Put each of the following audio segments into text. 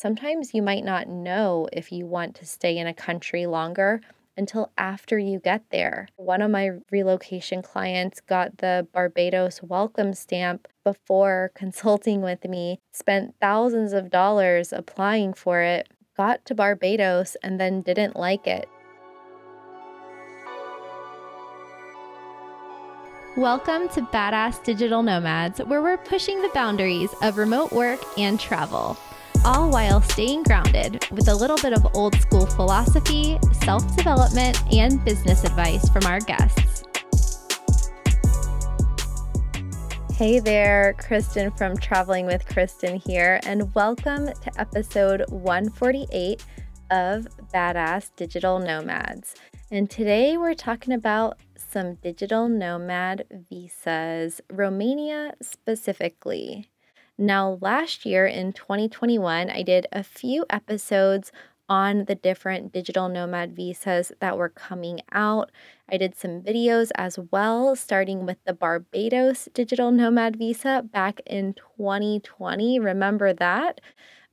sometimes you might not know if you want to stay in a country longer until after you get there. One of my relocation clients got the Barbados welcome stamp before consulting with me, spent thousands of dollars applying for it, got to Barbados, and then didn't like it. Welcome to Badass Digital Nomads, where we're pushing the boundaries of remote work and travel all while staying grounded with a little bit of old school philosophy, self development, and business advice from our guests. Hey there, Kristen from Traveling with Kristen here, and welcome to episode 148 of Badass Digital Nomads. And today we're talking about some digital nomad visas, Romania specifically. Now, last year in 2021, I did a few episodes on the different digital nomad visas that were coming out. I did some videos as well, starting with the Barbados digital nomad visa back in 2020. Remember that?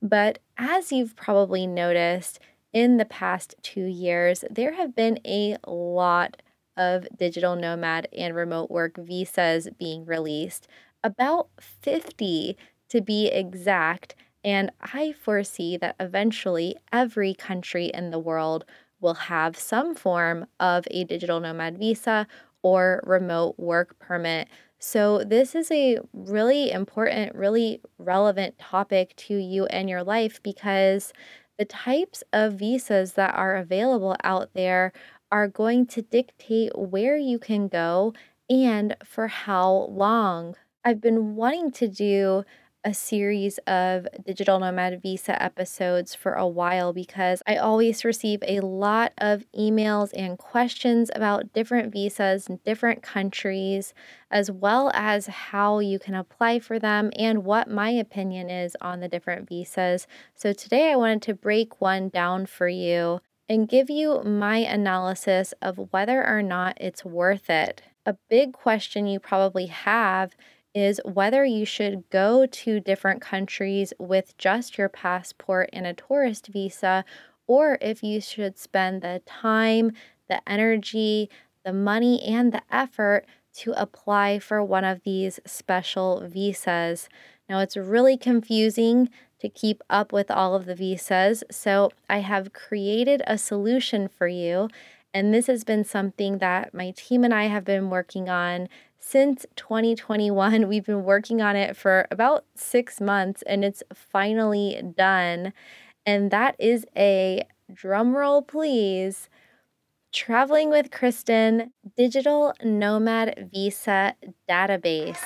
But as you've probably noticed, in the past two years, there have been a lot of digital nomad and remote work visas being released. About 50 to be exact. And I foresee that eventually every country in the world will have some form of a digital nomad visa or remote work permit. So, this is a really important, really relevant topic to you and your life because the types of visas that are available out there are going to dictate where you can go and for how long. I've been wanting to do a series of digital nomad visa episodes for a while because I always receive a lot of emails and questions about different visas in different countries, as well as how you can apply for them and what my opinion is on the different visas. So today I wanted to break one down for you and give you my analysis of whether or not it's worth it. A big question you probably have is whether you should go to different countries with just your passport and a tourist visa, or if you should spend the time, the energy, the money, and the effort to apply for one of these special visas. Now, it's really confusing to keep up with all of the visas, so I have created a solution for you. And this has been something that my team and I have been working on since 2021. We've been working on it for about six months and it's finally done. And that is a drumroll, please. Traveling with Kristen Digital Nomad Visa Database.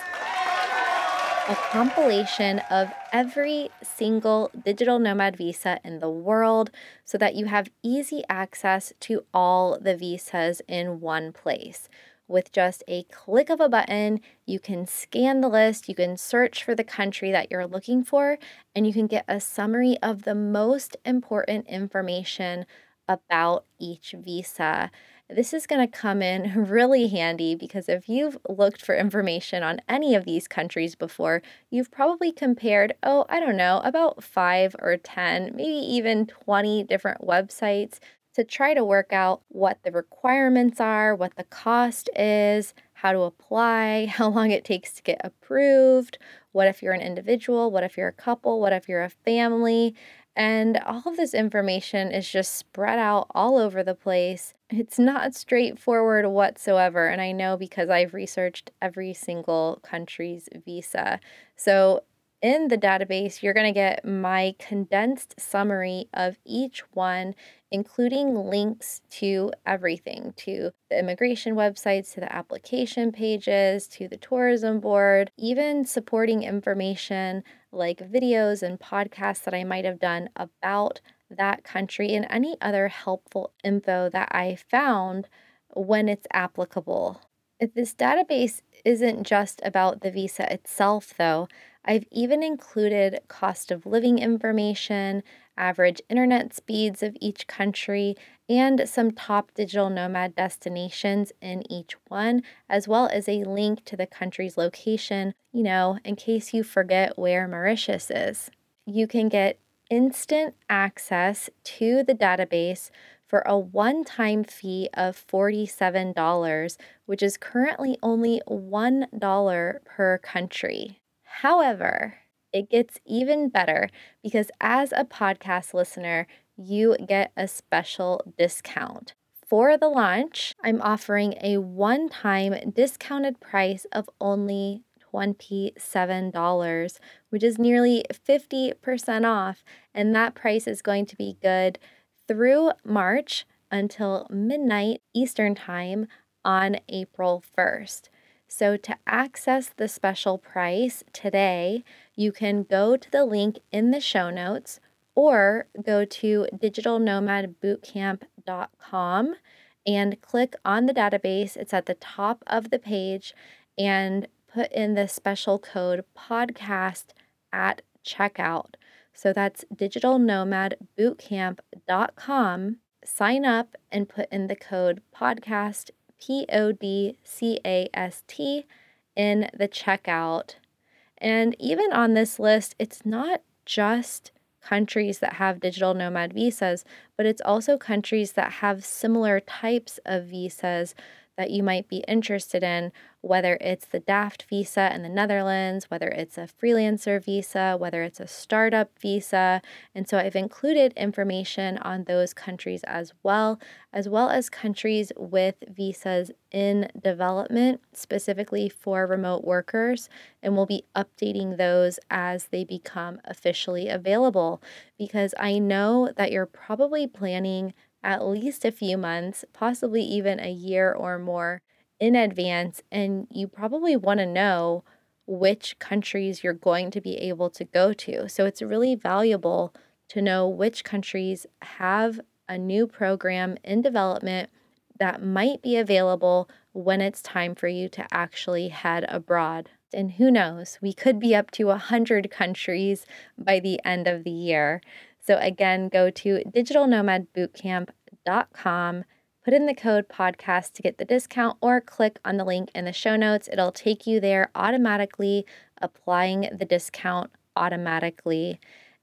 A compilation of every single digital nomad visa in the world so that you have easy access to all the visas in one place with just a click of a button. You can scan the list, you can search for the country that you're looking for, and you can get a summary of the most important information about each visa. This is going to come in really handy because if you've looked for information on any of these countries before, you've probably compared, oh, I don't know, about five or 10, maybe even 20 different websites to try to work out what the requirements are, what the cost is, how to apply, how long it takes to get approved, what if you're an individual, what if you're a couple, what if you're a family. And all of this information is just spread out all over the place. It's not straightforward whatsoever. And I know because I've researched every single country's visa. So in the database, you're going to get my condensed summary of each one, including links to everything to the immigration websites, to the application pages, to the tourism board, even supporting information like videos and podcasts that I might have done about that country and any other helpful info that I found when it's applicable. This database isn't just about the visa itself, though, I've even included cost of living information, average internet speeds of each country, and some top digital nomad destinations in each one, as well as a link to the country's location, you know, in case you forget where Mauritius is. You can get instant access to the database for a one time fee of $47, which is currently only $1 per country. However, it gets even better because as a podcast listener, you get a special discount. For the launch, I'm offering a one time discounted price of only $27, which is nearly 50% off. And that price is going to be good through March until midnight Eastern Time on April 1st. So, to access the special price today, you can go to the link in the show notes or go to digitalnomadbootcamp.com and click on the database. It's at the top of the page and put in the special code podcast at checkout. So that's digitalnomadbootcamp.com. Sign up and put in the code podcast, P O D C A S T, in the checkout. And even on this list, it's not just countries that have digital nomad visas, but it's also countries that have similar types of visas that you might be interested in, whether it's the DAFT visa in the Netherlands, whether it's a freelancer visa, whether it's a startup visa. And so I've included information on those countries as well, as well as countries with visas in development, specifically for remote workers. And we'll be updating those as they become officially available because I know that you're probably planning at least a few months, possibly even a year or more in advance. And you probably want to know which countries you're going to be able to go to. So it's really valuable to know which countries have a new program in development that might be available when it's time for you to actually head abroad. And who knows, we could be up to 100 countries by the end of the year. So, again, go to digitalnomadbootcamp.com, put in the code podcast to get the discount, or click on the link in the show notes. It'll take you there automatically, applying the discount automatically.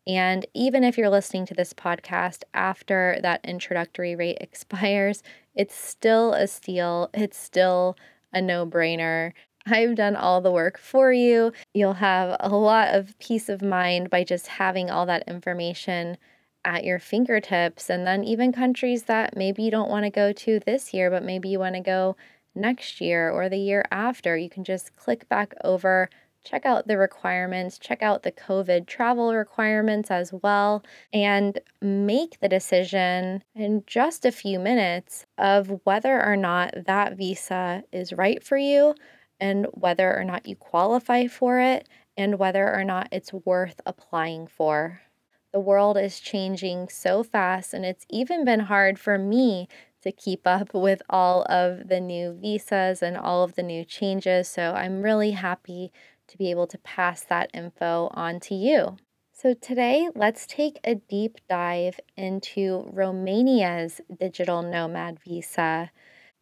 And even if you're listening to this podcast after that introductory rate expires, it's still a steal. It's still a no brainer. I've done all the work for you. You'll have a lot of peace of mind by just having all that information at your fingertips. And then, even countries that maybe you don't want to go to this year, but maybe you want to go next year or the year after, you can just click back over, check out the requirements, check out the COVID travel requirements as well, and make the decision in just a few minutes of whether or not that visa is right for you and whether or not you qualify for it and whether or not it's worth applying for. The world is changing so fast, and it's even been hard for me to keep up with all of the new visas and all of the new changes. So I'm really happy to be able to pass that info on to you. So, today, let's take a deep dive into Romania's digital nomad visa.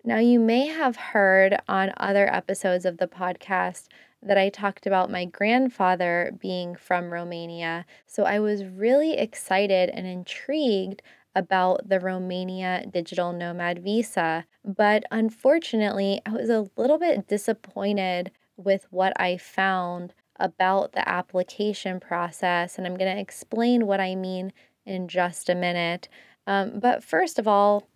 Now, you may have heard on other episodes of the podcast that I talked about my grandfather being from Romania. So I was really excited and intrigued about the Romania Digital Nomad Visa. But unfortunately, I was a little bit disappointed with what I found about the application process. And I'm going to explain what I mean in just a minute. Um, but first of all,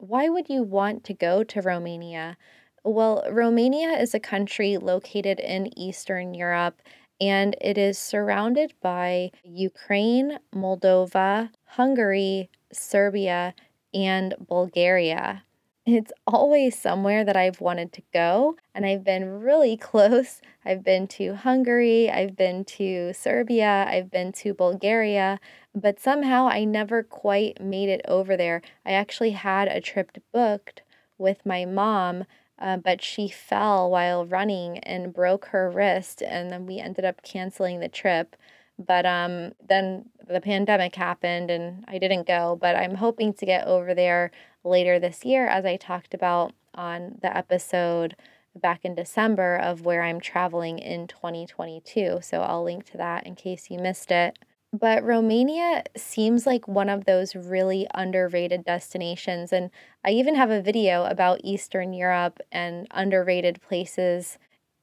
why would you want to go to Romania? Well, Romania is a country located in Eastern Europe and it is surrounded by Ukraine, Moldova, Hungary, Serbia, and Bulgaria. It's always somewhere that I've wanted to go, and I've been really close. I've been to Hungary, I've been to Serbia, I've been to Bulgaria, but somehow I never quite made it over there. I actually had a trip booked with my mom, uh, but she fell while running and broke her wrist, and then we ended up canceling the trip. But um, then the pandemic happened and I didn't go. But I'm hoping to get over there later this year, as I talked about on the episode back in December of where I'm traveling in 2022. So I'll link to that in case you missed it. But Romania seems like one of those really underrated destinations. And I even have a video about Eastern Europe and underrated places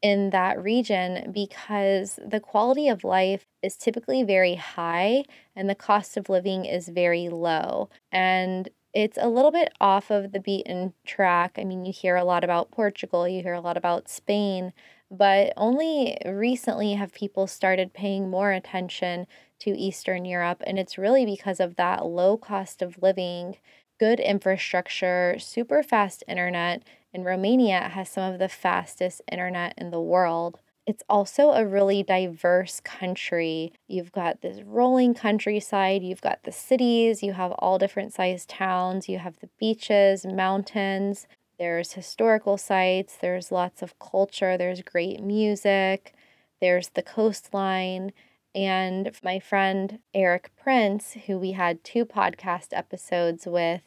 in that region because the quality of life is typically very high and the cost of living is very low. And it's a little bit off of the beaten track. I mean, you hear a lot about Portugal, you hear a lot about Spain, but only recently have people started paying more attention to Eastern Europe. And it's really because of that low cost of living, good infrastructure, super fast internet. And Romania has some of the fastest internet in the world. It's also a really diverse country. You've got this rolling countryside, you've got the cities, you have all different sized towns, you have the beaches, mountains, there's historical sites, there's lots of culture, there's great music, there's the coastline. And my friend Eric Prince, who we had two podcast episodes with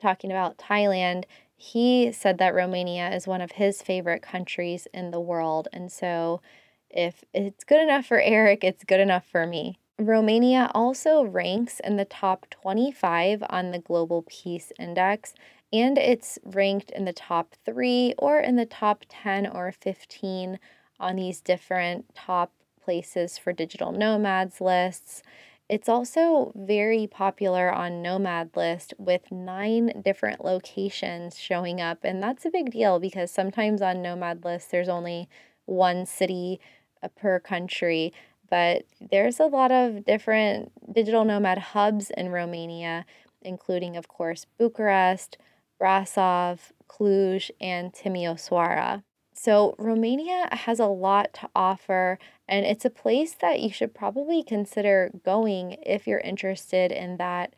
talking about Thailand, he said that Romania is one of his favorite countries in the world. And so if it's good enough for Eric, it's good enough for me. Romania also ranks in the top 25 on the Global Peace Index, and it's ranked in the top three or in the top 10 or 15 on these different top places for digital nomads lists. It's also very popular on Nomad List with nine different locations showing up. And that's a big deal because sometimes on Nomad List, there's only one city uh, per country. But there's a lot of different digital nomad hubs in Romania, including, of course, Bucharest, Brasov, Cluj, and Timisoara. So, Romania has a lot to offer, and it's a place that you should probably consider going if you're interested in that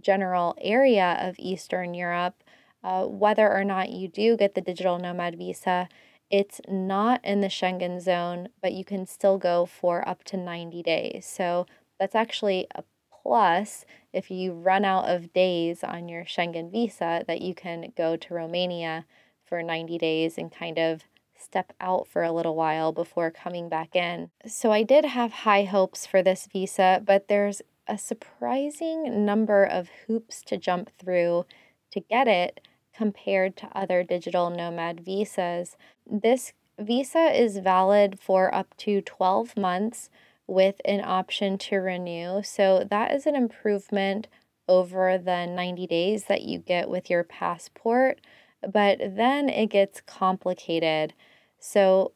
general area of Eastern Europe. Uh, whether or not you do get the digital nomad visa, it's not in the Schengen zone, but you can still go for up to 90 days. So, that's actually a plus if you run out of days on your Schengen visa that you can go to Romania for 90 days and kind of step out for a little while before coming back in. So I did have high hopes for this visa, but there's a surprising number of hoops to jump through to get it compared to other digital nomad visas. This visa is valid for up to 12 months with an option to renew. So that is an improvement over the 90 days that you get with your passport. But then it gets complicated. So,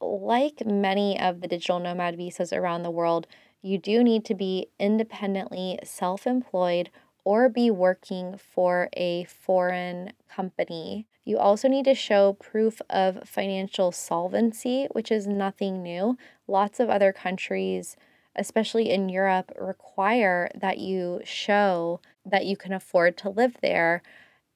like many of the digital nomad visas around the world, you do need to be independently self employed or be working for a foreign company. You also need to show proof of financial solvency, which is nothing new. Lots of other countries, especially in Europe, require that you show that you can afford to live there.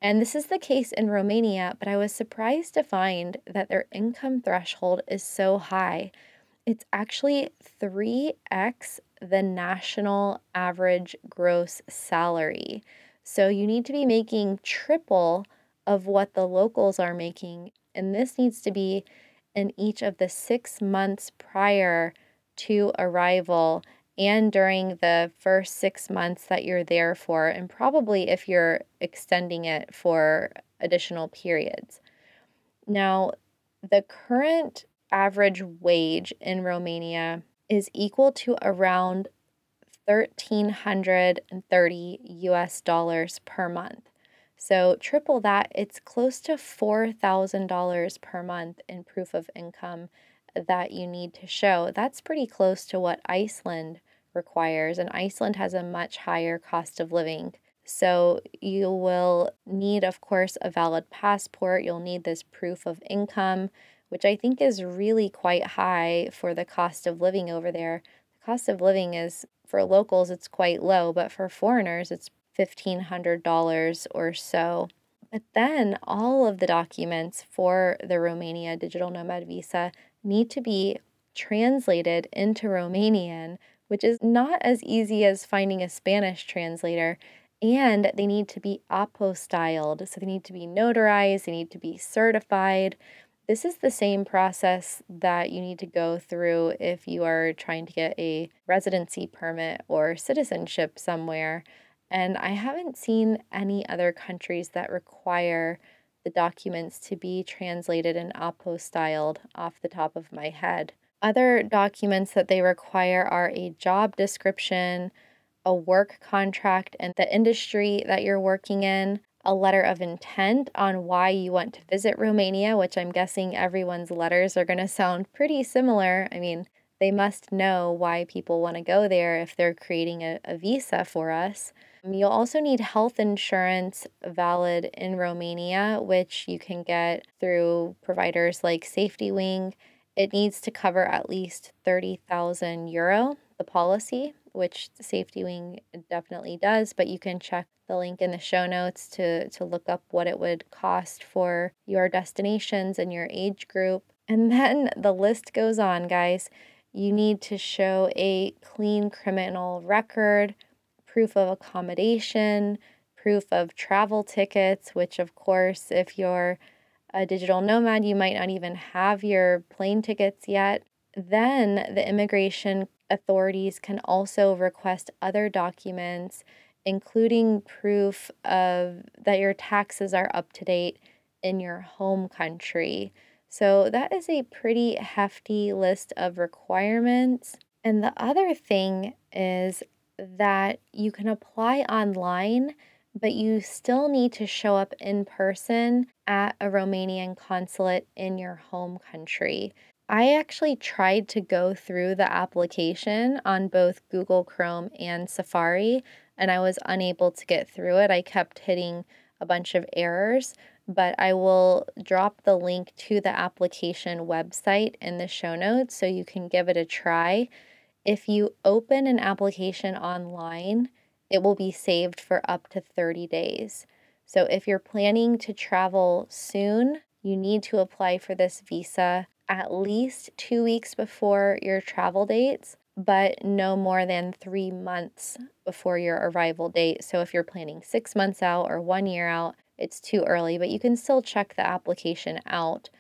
And this is the case in Romania, but I was surprised to find that their income threshold is so high. It's actually 3x the national average gross salary. So you need to be making triple of what the locals are making. And this needs to be in each of the six months prior to arrival and during the first six months that you're there for, and probably if you're extending it for additional periods. Now, the current average wage in Romania is equal to around 1330 US dollars per month. So, triple that, it's close to $4,000 per month in proof of income that you need to show. That's pretty close to what Iceland requires, and Iceland has a much higher cost of living. So, you will need, of course, a valid passport. You'll need this proof of income, which I think is really quite high for the cost of living over there. The cost of living is, for locals, it's quite low, but for foreigners, it's $1,500 or so. But then all of the documents for the Romania Digital Nomad Visa need to be translated into Romanian, which is not as easy as finding a Spanish translator. And they need to be apostilled. So they need to be notarized, they need to be certified. This is the same process that you need to go through if you are trying to get a residency permit or citizenship somewhere. And I haven't seen any other countries that require the documents to be translated and apostilled off the top of my head. Other documents that they require are a job description, a work contract, and the industry that you're working in, a letter of intent on why you want to visit Romania, which I'm guessing everyone's letters are going to sound pretty similar. I mean, they must know why people want to go there if they're creating a, a visa for us. You'll also need health insurance valid in Romania, which you can get through providers like Safety Wing. It needs to cover at least 30,000 euro, the policy, which Safety Wing definitely does, but you can check the link in the show notes to, to look up what it would cost for your destinations and your age group. And then the list goes on, guys. You need to show a clean criminal record, proof of accommodation, proof of travel tickets, which, of course, if you're a digital nomad, you might not even have your plane tickets yet. Then the immigration authorities can also request other documents, including proof of that your taxes are up to date in your home country. So that is a pretty hefty list of requirements. And the other thing is that you can apply online, but you still need to show up in person at a Romanian consulate in your home country. I actually tried to go through the application on both Google Chrome and Safari, and I was unable to get through it. I kept hitting a bunch of errors, but I will drop the link to the application website in the show notes so you can give it a try. If you open an application online, it will be saved for up to 30 days. So if you're planning to travel soon, you need to apply for this visa at least two weeks before your travel dates, but no more than three months before your arrival date. So if you're planning six months out or one year out, it's too early, but you can still check the application out.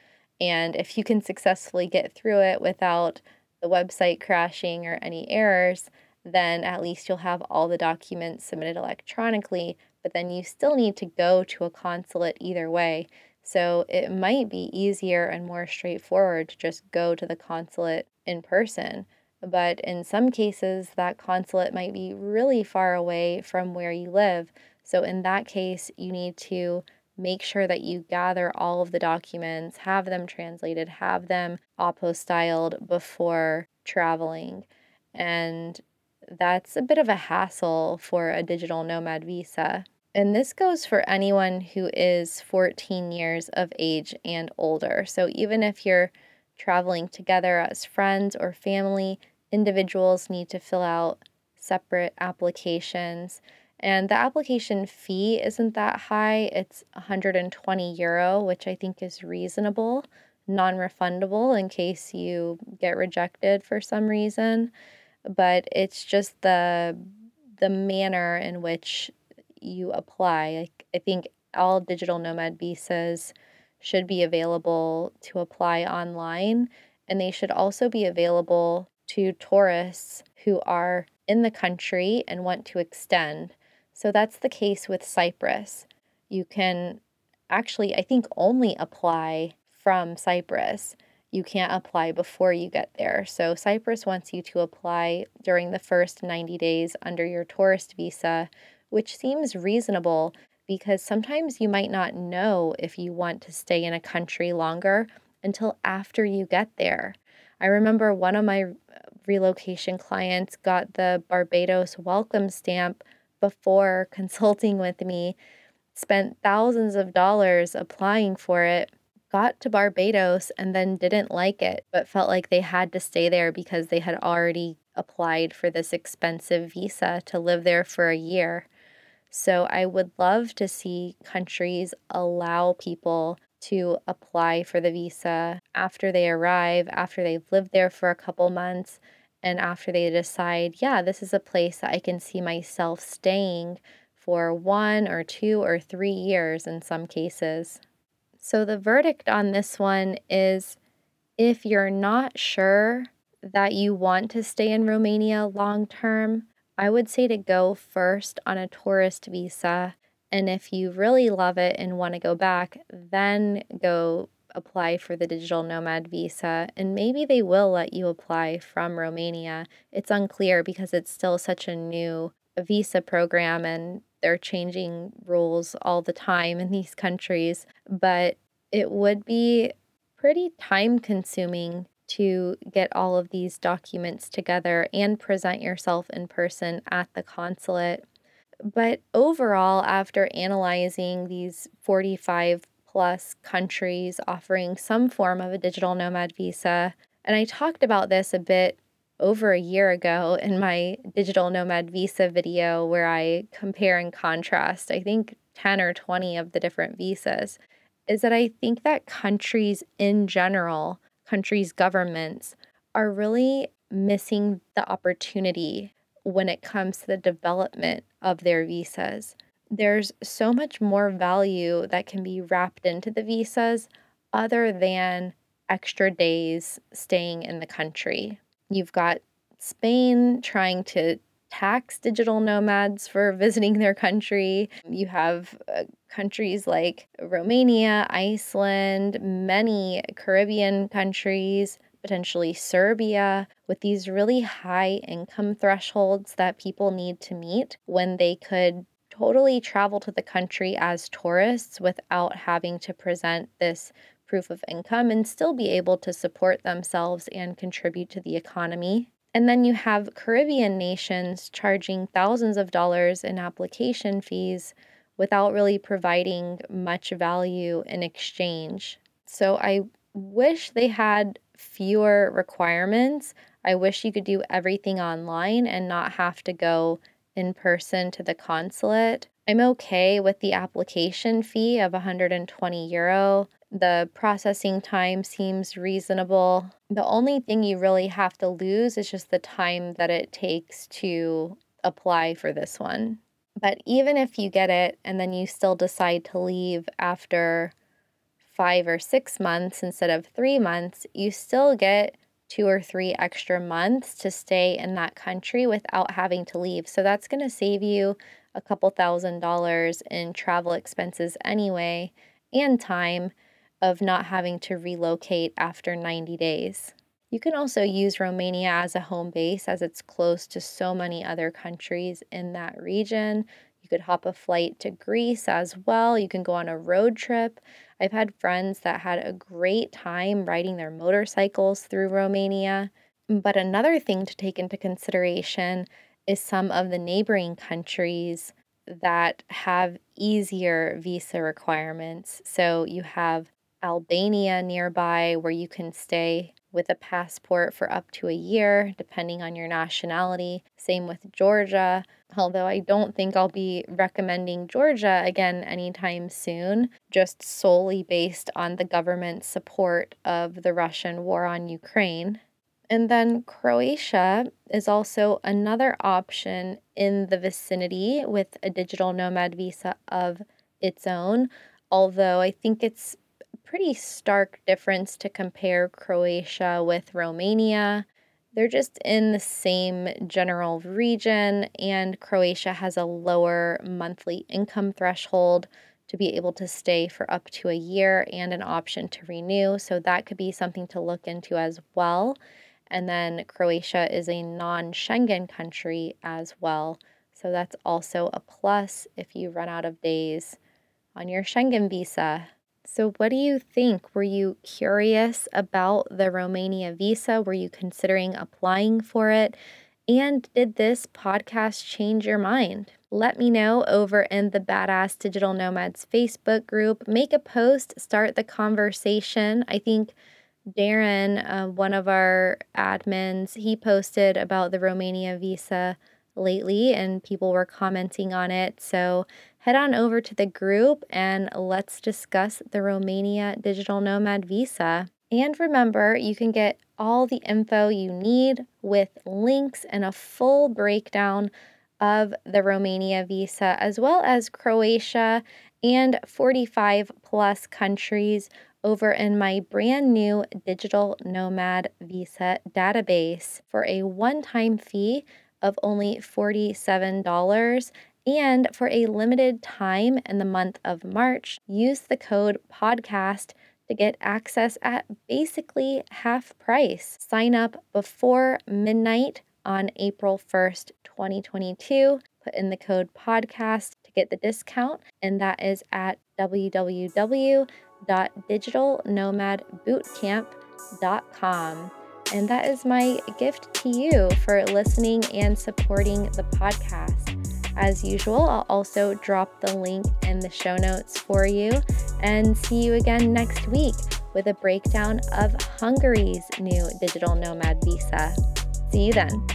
And if you can successfully get through it without the website crashing or any errors, then at least you'll have all the documents submitted electronically. But then you still need to go to a consulate either way. So it might be easier and more straightforward to just go to the consulate in person. But in some cases, that consulate might be really far away from where you live. So in that case, you need to make sure that you gather all of the documents, have them translated, have them apostilled before traveling. And that's a bit of a hassle for a digital nomad visa. And this goes for anyone who is 14 years of age and older. So even if you're traveling together as friends or family, individuals need to fill out separate applications. And the application fee isn't that high. It's 120 euro, which I think is reasonable, non refundable in case you get rejected for some reason. But it's just the the manner in which you apply. Like I think all digital nomad visas should be available to apply online and they should also be available to tourists who are in the country and want to extend. So that's the case with Cyprus. You can actually, I think, only apply from Cyprus. You can't apply before you get there. So Cyprus wants you to apply during the first 90 days under your tourist visa, which seems reasonable because sometimes you might not know if you want to stay in a country longer until after you get there. I remember one of my relocation clients got the Barbados welcome stamp before consulting with me, spent thousands of dollars applying for it, got to Barbados, and then didn't like it, but felt like they had to stay there because they had already applied for this expensive visa to live there for a year. So I would love to see countries allow people to apply for the visa after they arrive, after they've lived there for a couple months, and after they decide, yeah, this is a place that I can see myself staying for one or two or three years in some cases. So, the verdict on this one is if you're not sure that you want to stay in Romania long term, I would say to go first on a tourist visa. And if you really love it and want to go back, then go apply for the digital nomad visa. And maybe they will let you apply from Romania. It's unclear because it's still such a new visa program and they're changing rules all the time in these countries. But it would be pretty time consuming to get all of these documents together and present yourself in person at the consulate. But overall, after analyzing these 45 plus countries offering some form of a digital nomad visa, and I talked about this a bit over a year ago in my digital nomad visa video where I compare and contrast, I think 10 or 20 of the different visas, is that I think that countries in general countries' governments are really missing the opportunity when it comes to the development of their visas. There's so much more value that can be wrapped into the visas other than extra days staying in the country. You've got Spain trying to tax digital nomads for visiting their country. You have uh, countries like Romania, Iceland, many Caribbean countries, potentially Serbia, with these really high income thresholds that people need to meet when they could totally travel to the country as tourists without having to present this proof of income and still be able to support themselves and contribute to the economy. And then you have Caribbean nations charging thousands of dollars in application fees without really providing much value in exchange. So I wish they had fewer requirements. I wish you could do everything online and not have to go in person to the consulate. I'm okay with the application fee of 120 euro. The processing time seems reasonable. The only thing you really have to lose is just the time that it takes to apply for this one. But even if you get it and then you still decide to leave after five or six months instead of three months, you still get two or three extra months to stay in that country without having to leave. So that's going to save you a couple thousand dollars in travel expenses anyway and time of not having to relocate after 90 days. You can also use Romania as a home base as it's close to so many other countries in that region. You could hop a flight to Greece as well. You can go on a road trip. I've had friends that had a great time riding their motorcycles through Romania. But another thing to take into consideration is some of the neighboring countries that have easier visa requirements. So you have Albania nearby where you can stay with a passport for up to a year, depending on your nationality. Same with Georgia, although I don't think I'll be recommending Georgia again anytime soon, just solely based on the government's support of the Russian war on Ukraine. And then Croatia is also another option in the vicinity with a digital nomad visa of its own, although I think it's pretty stark difference to compare Croatia with Romania. They're just in the same general region, and Croatia has a lower monthly income threshold to be able to stay for up to a year and an option to renew. So that could be something to look into as well. And then Croatia is a non Schengen country as well. So that's also a plus if you run out of days on your Schengen visa. So, what do you think? Were you curious about the Romania visa? Were you considering applying for it? And did this podcast change your mind? Let me know over in the Badass Digital Nomads Facebook group. Make a post, start the conversation. I think Darren, uh, one of our admins, he posted about the Romania visa lately and people were commenting on it. So head on over to the group and let's discuss the Romania Digital Nomad Visa. And remember, you can get all the info you need with links and a full breakdown of the Romania visa, as well as Croatia and 45 plus countries over in my brand new Digital Nomad Visa database for a one time fee of only $47. And for a limited time in the month of March, use the code podcast to get access at basically half price. Sign up before midnight on April 1st, 2022. Put in the code podcast to get the discount, and that is at www.digitalnomadbootcamp.com. And that is my gift to you for listening and supporting the podcast. As usual, I'll also drop the link in the show notes for you and see you again next week with a breakdown of Hungary's new digital nomad visa. See you then.